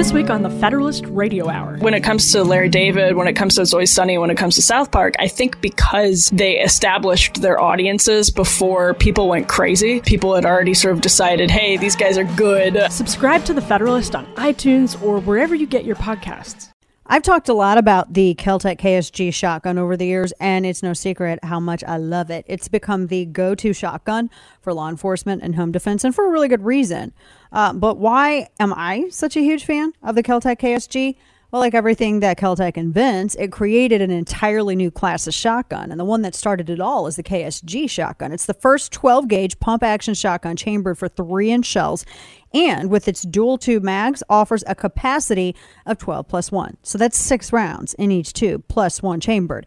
This week on the Federalist Radio Hour. When it comes to Larry David, when it comes to Always Sunny, when it comes to South Park, I think because they established their audiences before people went crazy, people had already sort of decided, hey, these guys are good. Subscribe to the Federalist on iTunes or wherever you get your podcasts. I've talked a lot about the KelTec KSG shotgun over the years, and it's no secret how much I love it. It's become the go to shotgun for law enforcement and home defense, and for a really good reason. Uh, but why am I such a huge fan of the KelTec KSG? Well, like everything that KelTec invents, it created an entirely new class of shotgun. And the one that started it all is the KSG shotgun. It's the first 12 gauge pump action shotgun chambered for three inch shells. And with its dual tube mags, offers a capacity of 12 plus one. So that's six rounds in each tube plus one chambered.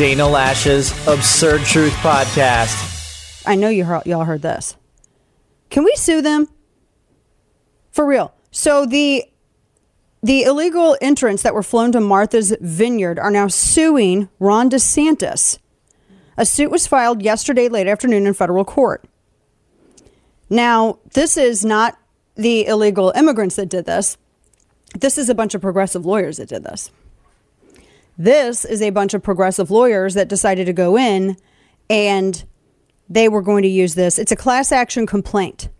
Dana Loesch's Absurd Truth Podcast. I know you heard, y'all heard this. Can we sue them? For real. So the the illegal entrants that were flown to Martha's Vineyard are now suing Ron DeSantis. A suit was filed yesterday late afternoon in federal court. Now, this is not the illegal immigrants that did this. This is a bunch of progressive lawyers that did this. This is a bunch of progressive lawyers that decided to go in and they were going to use this. It's a class action complaint.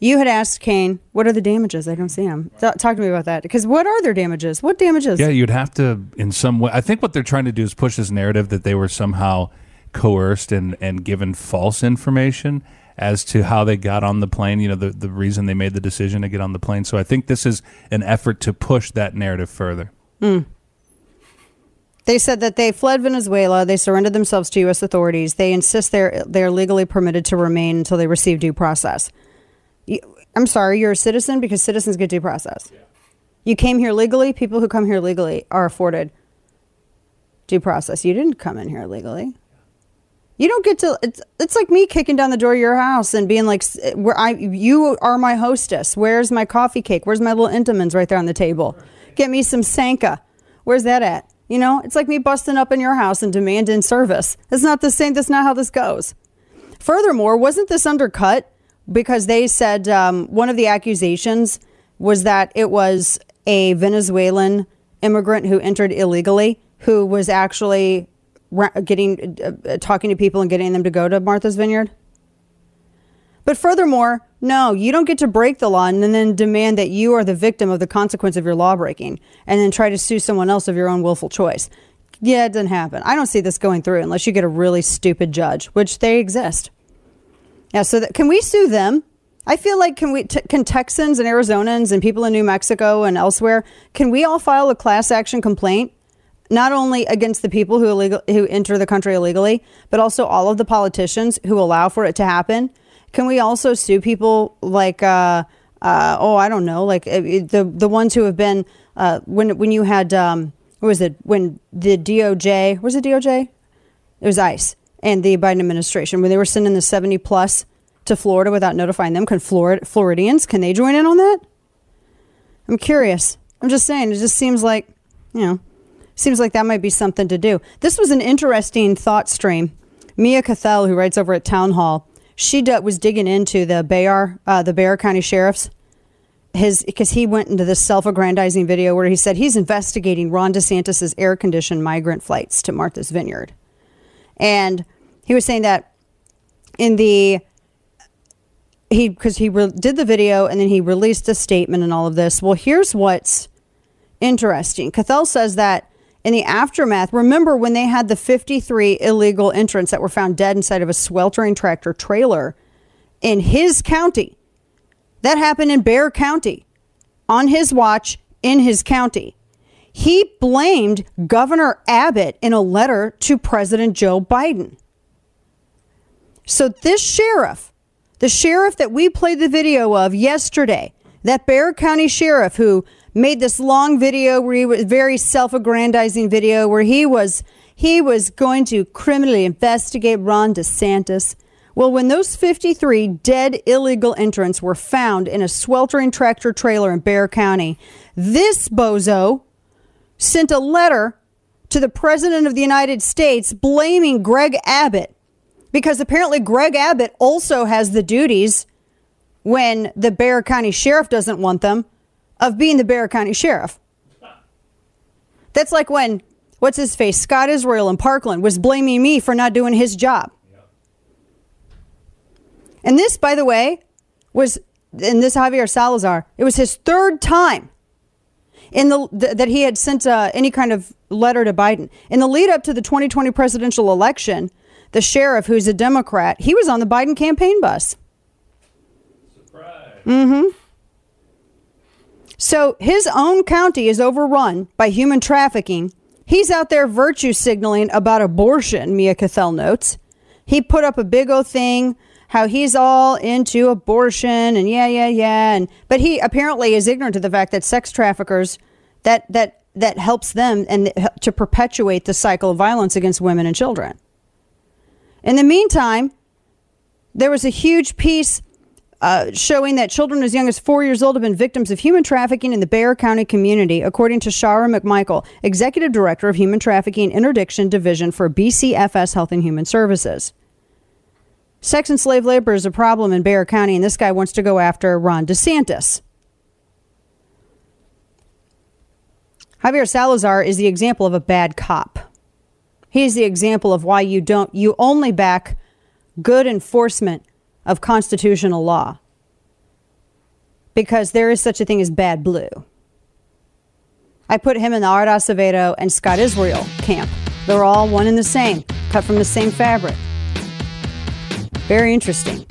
You had asked Kane, what are the damages? I don't see them. Talk to me about that. Because what are their damages? What damages? Yeah, you'd have to, in some way. I think what they're trying to do is push this narrative that they were somehow coerced and, and given false information as to how they got on the plane, you know, the, the reason they made the decision to get on the plane. So I think this is an effort to push that narrative further. Mm. They said that they fled Venezuela. They surrendered themselves to U.S. authorities. They insist they're they're legally permitted to remain until they receive due process. You, I'm sorry, you're a citizen because citizens get due process. Yeah. You came here legally. People who come here legally are afforded due process. You didn't come in here legally. You don't get to. It's it's like me kicking down the door of your house and being like, "Where I you are my hostess. Where's my coffee cake? Where's my little Entenmann's right there on the table? Get me some Sanka. Where's that at? You know, it's like me busting up in your house and demanding service. It's not the same. That's not how this goes. Furthermore, wasn't this undercut because they said um, one of the accusations was that it was a Venezuelan immigrant who entered illegally who was actually getting uh, talking to people and getting them to go to Martha's Vineyard. But furthermore, no, you don't get to break the law and then demand that you are the victim of the consequence of your law breaking and then try to sue someone else of your own willful choice. Yeah, it doesn't happen. I don't see this going through unless you get a really stupid judge, which they exist. Yeah, so that, can we sue them? I feel like can we t- can Texans and Arizonans and people in New Mexico and elsewhere can we all file a class action complaint not only against the people who illegal who enter the country illegally, but also all of the politicians who allow for it to happen? Can we also sue people like uh, uh, oh I don't know like uh, the the ones who have been uh, when when you had um, what was it when the DOJ was it DOJ? It was ICE and the Biden administration when they were sending the 70 plus to Florida without notifying them. Can Floridians, can they join in on that? I'm curious. I'm just saying, it just seems like, you know, seems like that might be something to do. This was an interesting thought stream. Mia Cathell, who writes over at Townhall, she d- was digging into the Bexar, uh, the Bexar County Sheriff's his because he went into this self-aggrandizing video where he said he's investigating Ron DeSantis's air-conditioned migrant flights to Martha's Vineyard, and he was saying that in the he because he re- did the video and then he released a statement and all of this. Well, here's what's interesting. Cathell says that in the aftermath, remember when they had the 53 illegal entrants that were found dead inside of a sweltering tractor trailer in his county? That happened in Bexar County on his watch in his county. He blamed Governor Abbott in a letter to President Joe Biden. So this sheriff the sheriff that we played the video of yesterday, that Bexar County sheriff who made this long video where he was very self-aggrandizing video where he was he was going to criminally investigate Ron DeSantis. Well, when those 53 dead illegal entrants were found in a sweltering tractor trailer in Bexar County, this bozo sent a letter to the President of the United States blaming Greg Abbott because apparently Greg Abbott also has the duties when the Bexar County Sheriff doesn't want them of being the Bexar County Sheriff. That's like when, what's his face, Scott Israel in Parkland was blaming me for not doing his job. And this, by the way, was, and this Javier Salazar, it was his third time in the th- that he had sent uh, any kind of letter to Biden. In the lead up to the 2020 presidential election, the sheriff, who's a Democrat, he was on the Biden campaign bus. Surprise. Mm-hmm. So his own county is overrun by human trafficking. He's out there virtue signaling about abortion, Mia Cathell notes. He put up a big old thing how he's all into abortion and yeah, yeah, yeah. And but he apparently is ignorant of the fact that sex traffickers that that that helps them and to perpetuate the cycle of violence against women and children. In the meantime, there was a huge piece uh, showing that children as young as four years old have been victims of human trafficking in the Bexar County community, according to Shara McMichael, Executive Director of Human Trafficking Interdiction Division for BCFS Health and Human Services. Sex and slave labor is a problem in Bexar County, and this guy wants to go after Ron DeSantis. Javier Salazar is the example of a bad cop. He's the example of why you don't, you only back good enforcement of constitutional law because there is such a thing as bad blue. I put him in the Art Acevedo and Scott Israel camp. They're all one and the same, cut from the same fabric. Very interesting.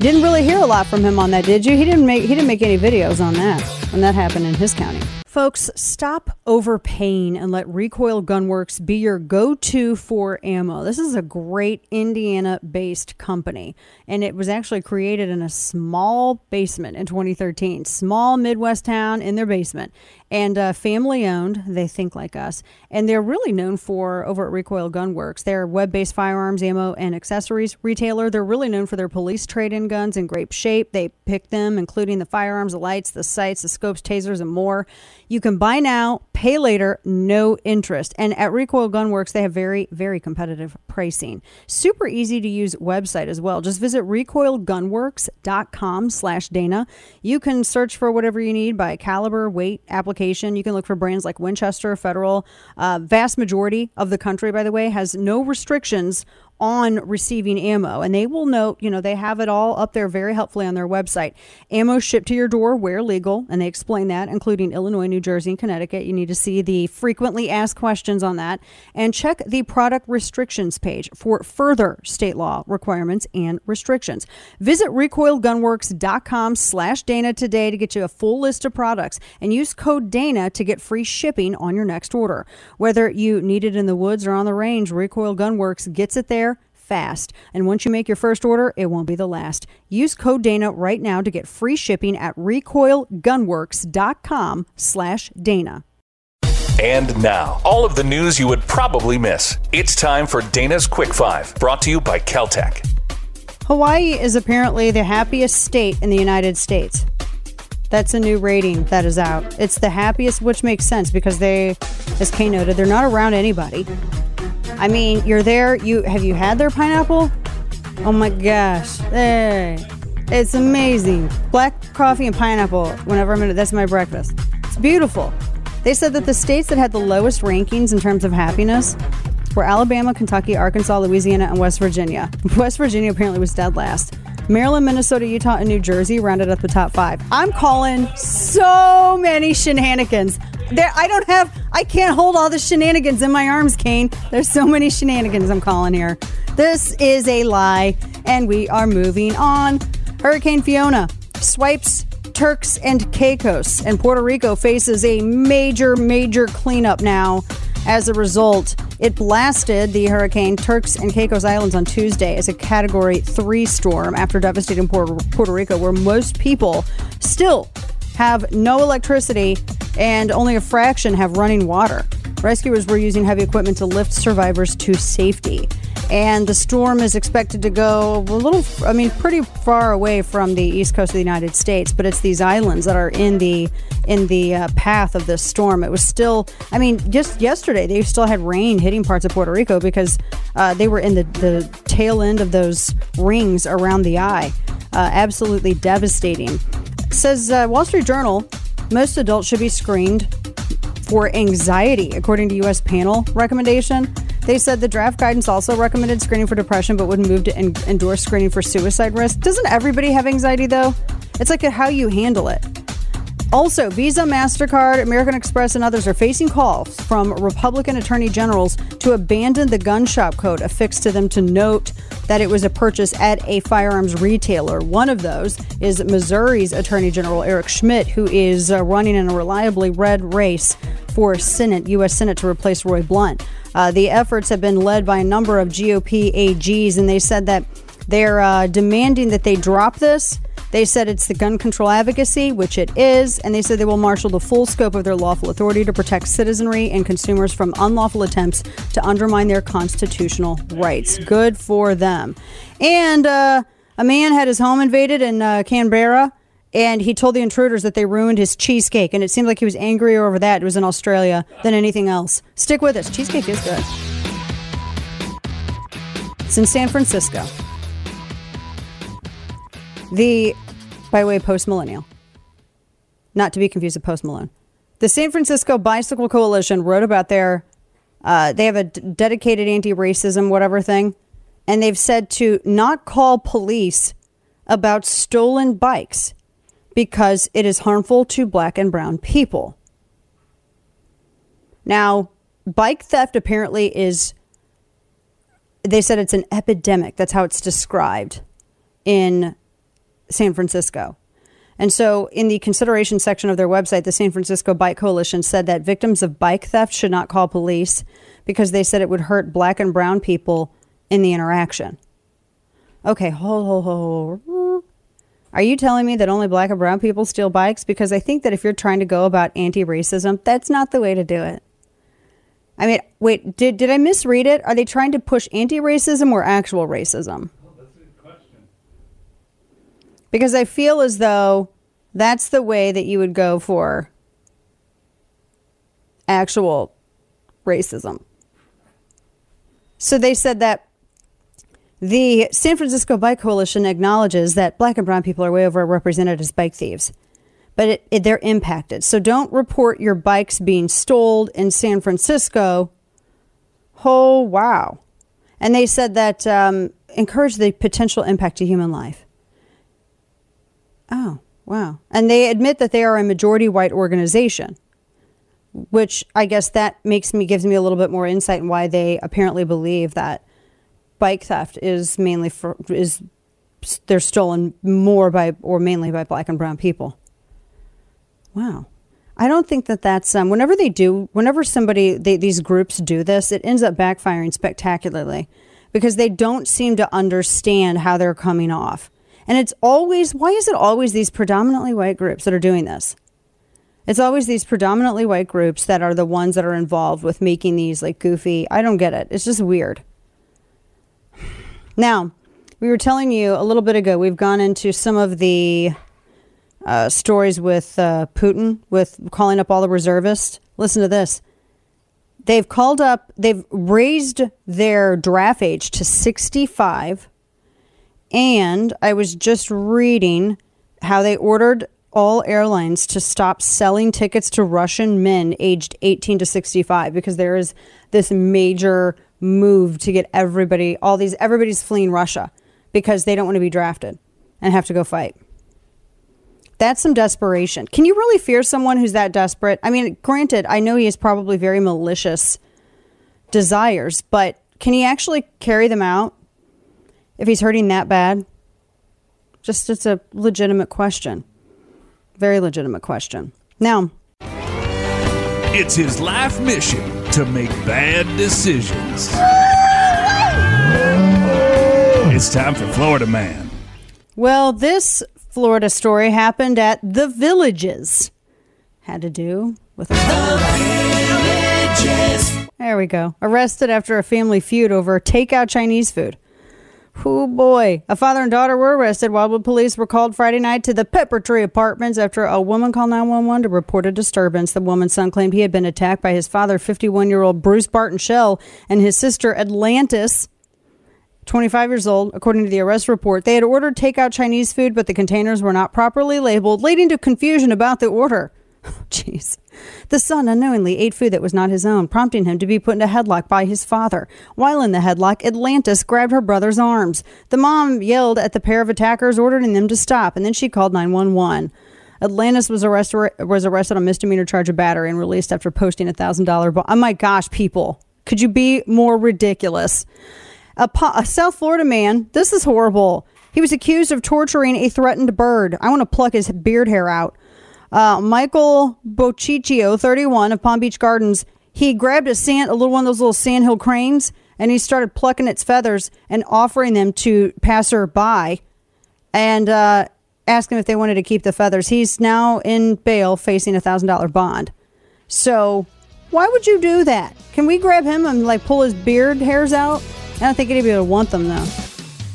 Didn't really hear a lot from him on that, did you? He didn't make he didn't make any videos on that when that happened in his county. Folks, stop overpaying and let Recoil Gunworks be your go to for ammo. This is a great Indiana based company, and it was actually created in a small basement in 2013. Small Midwest town in their basement, and uh, family owned. They think like us, and they're really known for over at Recoil Gunworks. They're web based firearms, ammo, and accessories retailer. They're really known for their police trade in guns in great shape. They pick them, including the firearms, the lights, the sights, the scopes, tasers, and more. You can buy now, pay later, no interest. And at Recoil Gunworks, they have very, very competitive pricing. Super easy to use website as well. Just visit recoilgunworks.com slash Dana. You can search for whatever you need by caliber, weight, application. You can look for brands like Winchester, Federal. Uh, vast majority of the country, by the way, has no restrictions on receiving ammo. And they will note, you know, they have it all up there very helpfully on their website. Ammo shipped to your door where legal, and they explain that, including Illinois, New Jersey, and Connecticut. You need to see the frequently asked questions on that and check the product restrictions page for further state law requirements and restrictions. Visit recoilgunworks.com slash Dana today to get you a full list of products and use code Dana to get free shipping on your next order. Whether you need it in the woods or on the range, Recoil Gunworks gets it there fast. And once you make your first order, it won't be the last. Use code Dana right now to get free shipping at recoilgunworks.com slash Dana. And now, all of the news you would probably miss. It's time for Dana's Quick Five, brought to you by KelTec. Hawaii is apparently the happiest state in the United States. That's a new rating that is out. It's the happiest, which makes sense because they, as Kay noted, they're not around anybody. I mean, you're there. You have you had their pineapple? Oh my gosh, hey, it's amazing. Black coffee and pineapple. Whenever I'm in, that's my breakfast. It's beautiful. They said that the states that had the lowest rankings in terms of happiness were Alabama, Kentucky, Arkansas, Louisiana, and West Virginia. West Virginia apparently was dead last. Maryland, Minnesota, Utah, and New Jersey rounded up the top five. I'm calling so many shenanigans. There, I don't have, I can't hold all the shenanigans in my arms, Kane. There's so many shenanigans I'm calling here. This is a lie, and we are moving on. Hurricane Fiona swipes Turks and Caicos, and Puerto Rico faces a major, major cleanup now. As a result, it blasted the hurricane Turks and Caicos Islands on Tuesday as a Category 3 storm after devastating Puerto, Rico, where most people still have no electricity and only a fraction have running water. Rescuers were using heavy equipment to lift survivors to safety. And the storm is expected to go a little, I mean, pretty far away from the east coast of the United States, but it's these islands that are in the in the uh, path of this storm. It was still, I mean, just yesterday they still had rain hitting parts of Puerto Rico because uh, they were in the, the tail end of those rings around the eye. Uh, absolutely devastating. Says uh, Wall Street Journal, most adults should be screened for anxiety, according to U.S. panel recommendation. They said the draft guidance also recommended screening for depression, but wouldn't move to en- endorse screening for suicide risk. Doesn't everybody have anxiety though? It's like how you handle it. Also, Visa, MasterCard, American Express, and others are facing calls from Republican attorney generals to abandon the gun shop code affixed to them to note that it was a purchase at a firearms retailer. One of those is Missouri's Attorney General Eric Schmitt, who is uh, running in a reliably red race for Senate, U.S. Senate, to replace Roy Blunt. Uh, the efforts have been led by a number of GOP AGs, and they said that they're uh, demanding that they drop this. They said it's the gun control advocacy, which it is, and they said they will marshal the full scope of their lawful authority to protect citizenry and consumers from unlawful attempts to undermine their constitutional rights. Good for them. And uh, a man had his home invaded in uh, Canberra, and he told the intruders that they ruined his cheesecake, and it seemed like he was angrier over that. It was in Australia than anything else. Stick with us. Cheesecake is good. It's in San Francisco. The, by way, post millennial. Not to be confused with Post Malone. The San Francisco Bicycle Coalition wrote about their, uh, they have a d- dedicated anti racism, whatever thing, and they've said to not call police about stolen bikes because it is harmful to black and brown people. Now, bike theft apparently is, they said it's an epidemic. That's how it's described in San Francisco. And so, in the consideration section of their website, the San Francisco Bike Coalition said that victims of bike theft should not call police because they said it would hurt black and brown people in the interaction. Okay, hold, hold, hold. Are you telling me that only black and brown people steal bikes? Because I think that if you're trying to go about anti racism, that's not the way to do it. I mean, wait, did, did I misread it? Are they trying to push anti racism or actual racism? Because I feel as though that's the way that you would go for actual racism. So they said that the San Francisco Bike Coalition acknowledges that black and brown people are way overrepresented as bike thieves, but it, it, they're impacted. So don't report your bikes being stolen in San Francisco. Oh, wow. And they said that um, encourage the potential impact to human life. Oh, wow. And they admit that they are a majority white organization, which I guess that makes me, gives me a little bit more insight in why they apparently believe that bike theft is mainly for, is, they're stolen more by, or mainly by black and brown people. Wow. I don't think that that's, um, whenever they do, whenever somebody, they, these groups do this, it ends up backfiring spectacularly because they don't seem to understand how they're coming off. And it's always, why is it always these predominantly white groups that are doing this? It's always these predominantly white groups that are the ones that are involved with making these like goofy. I don't get it. It's just weird. Now, we were telling you a little bit ago, we've gone into some of the uh, stories with uh, Putin, with calling up all the reservists. Listen to this. They've called up, they've raised their draft age to 65 and I was just reading how they ordered all airlines to stop selling tickets to Russian men aged 18 to 65 because there is this major move to get everybody, all these, everybody's fleeing Russia because they don't want to be drafted and have to go fight. That's some desperation. Can you really fear someone who's that desperate? I mean, granted, I know he has probably very malicious desires, but can he actually carry them out? If he's hurting that bad? Just it's a legitimate question. Very legitimate question. Now, it's his life mission to make bad decisions. it's time for Florida Man. Well, this Florida story happened at The Villages. Had to do with a There we go. Arrested after a family feud over takeout Chinese food. Oh boy. A father and daughter were arrested. Wildwood police were called Friday night to the Pepper Tree Apartments after a woman called 911 to report a disturbance. The woman's son claimed he had been attacked by his father, 51 year old Bruce Barton Shell, and his sister, Atlantis. 25 years old, according to the arrest report. They had ordered takeout Chinese food, but the containers were not properly labeled, leading to confusion about the order. Jeez. The son unknowingly ate food that was not his own, prompting him to be put in a headlock by his father. While in the headlock, Atlantis grabbed her brother's arms. The mom yelled at the pair of attackers, ordering them to stop, and then she called 911. Atlantis was arrested was arrested on a misdemeanor charge of battery and released after posting a thousand dollar. Oh my gosh, people! Could you be more ridiculous? A, po- a South Florida man. This is horrible. He was accused of torturing a threatened bird. I want to pluck his beard hair out. Uh, Michael Bociccio, 31 of Palm Beach Gardens, he grabbed a sand, a little one of those little sandhill cranes, and he started plucking its feathers and offering them to passerby, and uh, asking if they wanted to keep the feathers. He's now in bail, facing a thousand dollar bond. So, why would you do that? Can we grab him and like pull his beard hairs out? I don't think anybody would want them though.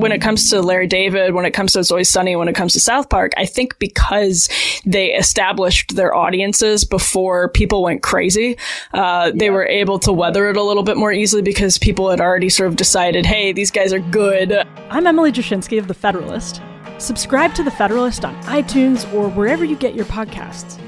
When it comes to Larry David, when it comes to It's Always Sunny, when it comes to South Park, I think because they established their audiences before people went crazy, uh, they were able to weather it a little bit more easily because people had already sort of decided, hey, these guys are good. I'm Emily Jashinsky of The Federalist. Subscribe to The Federalist on iTunes or wherever you get your podcasts.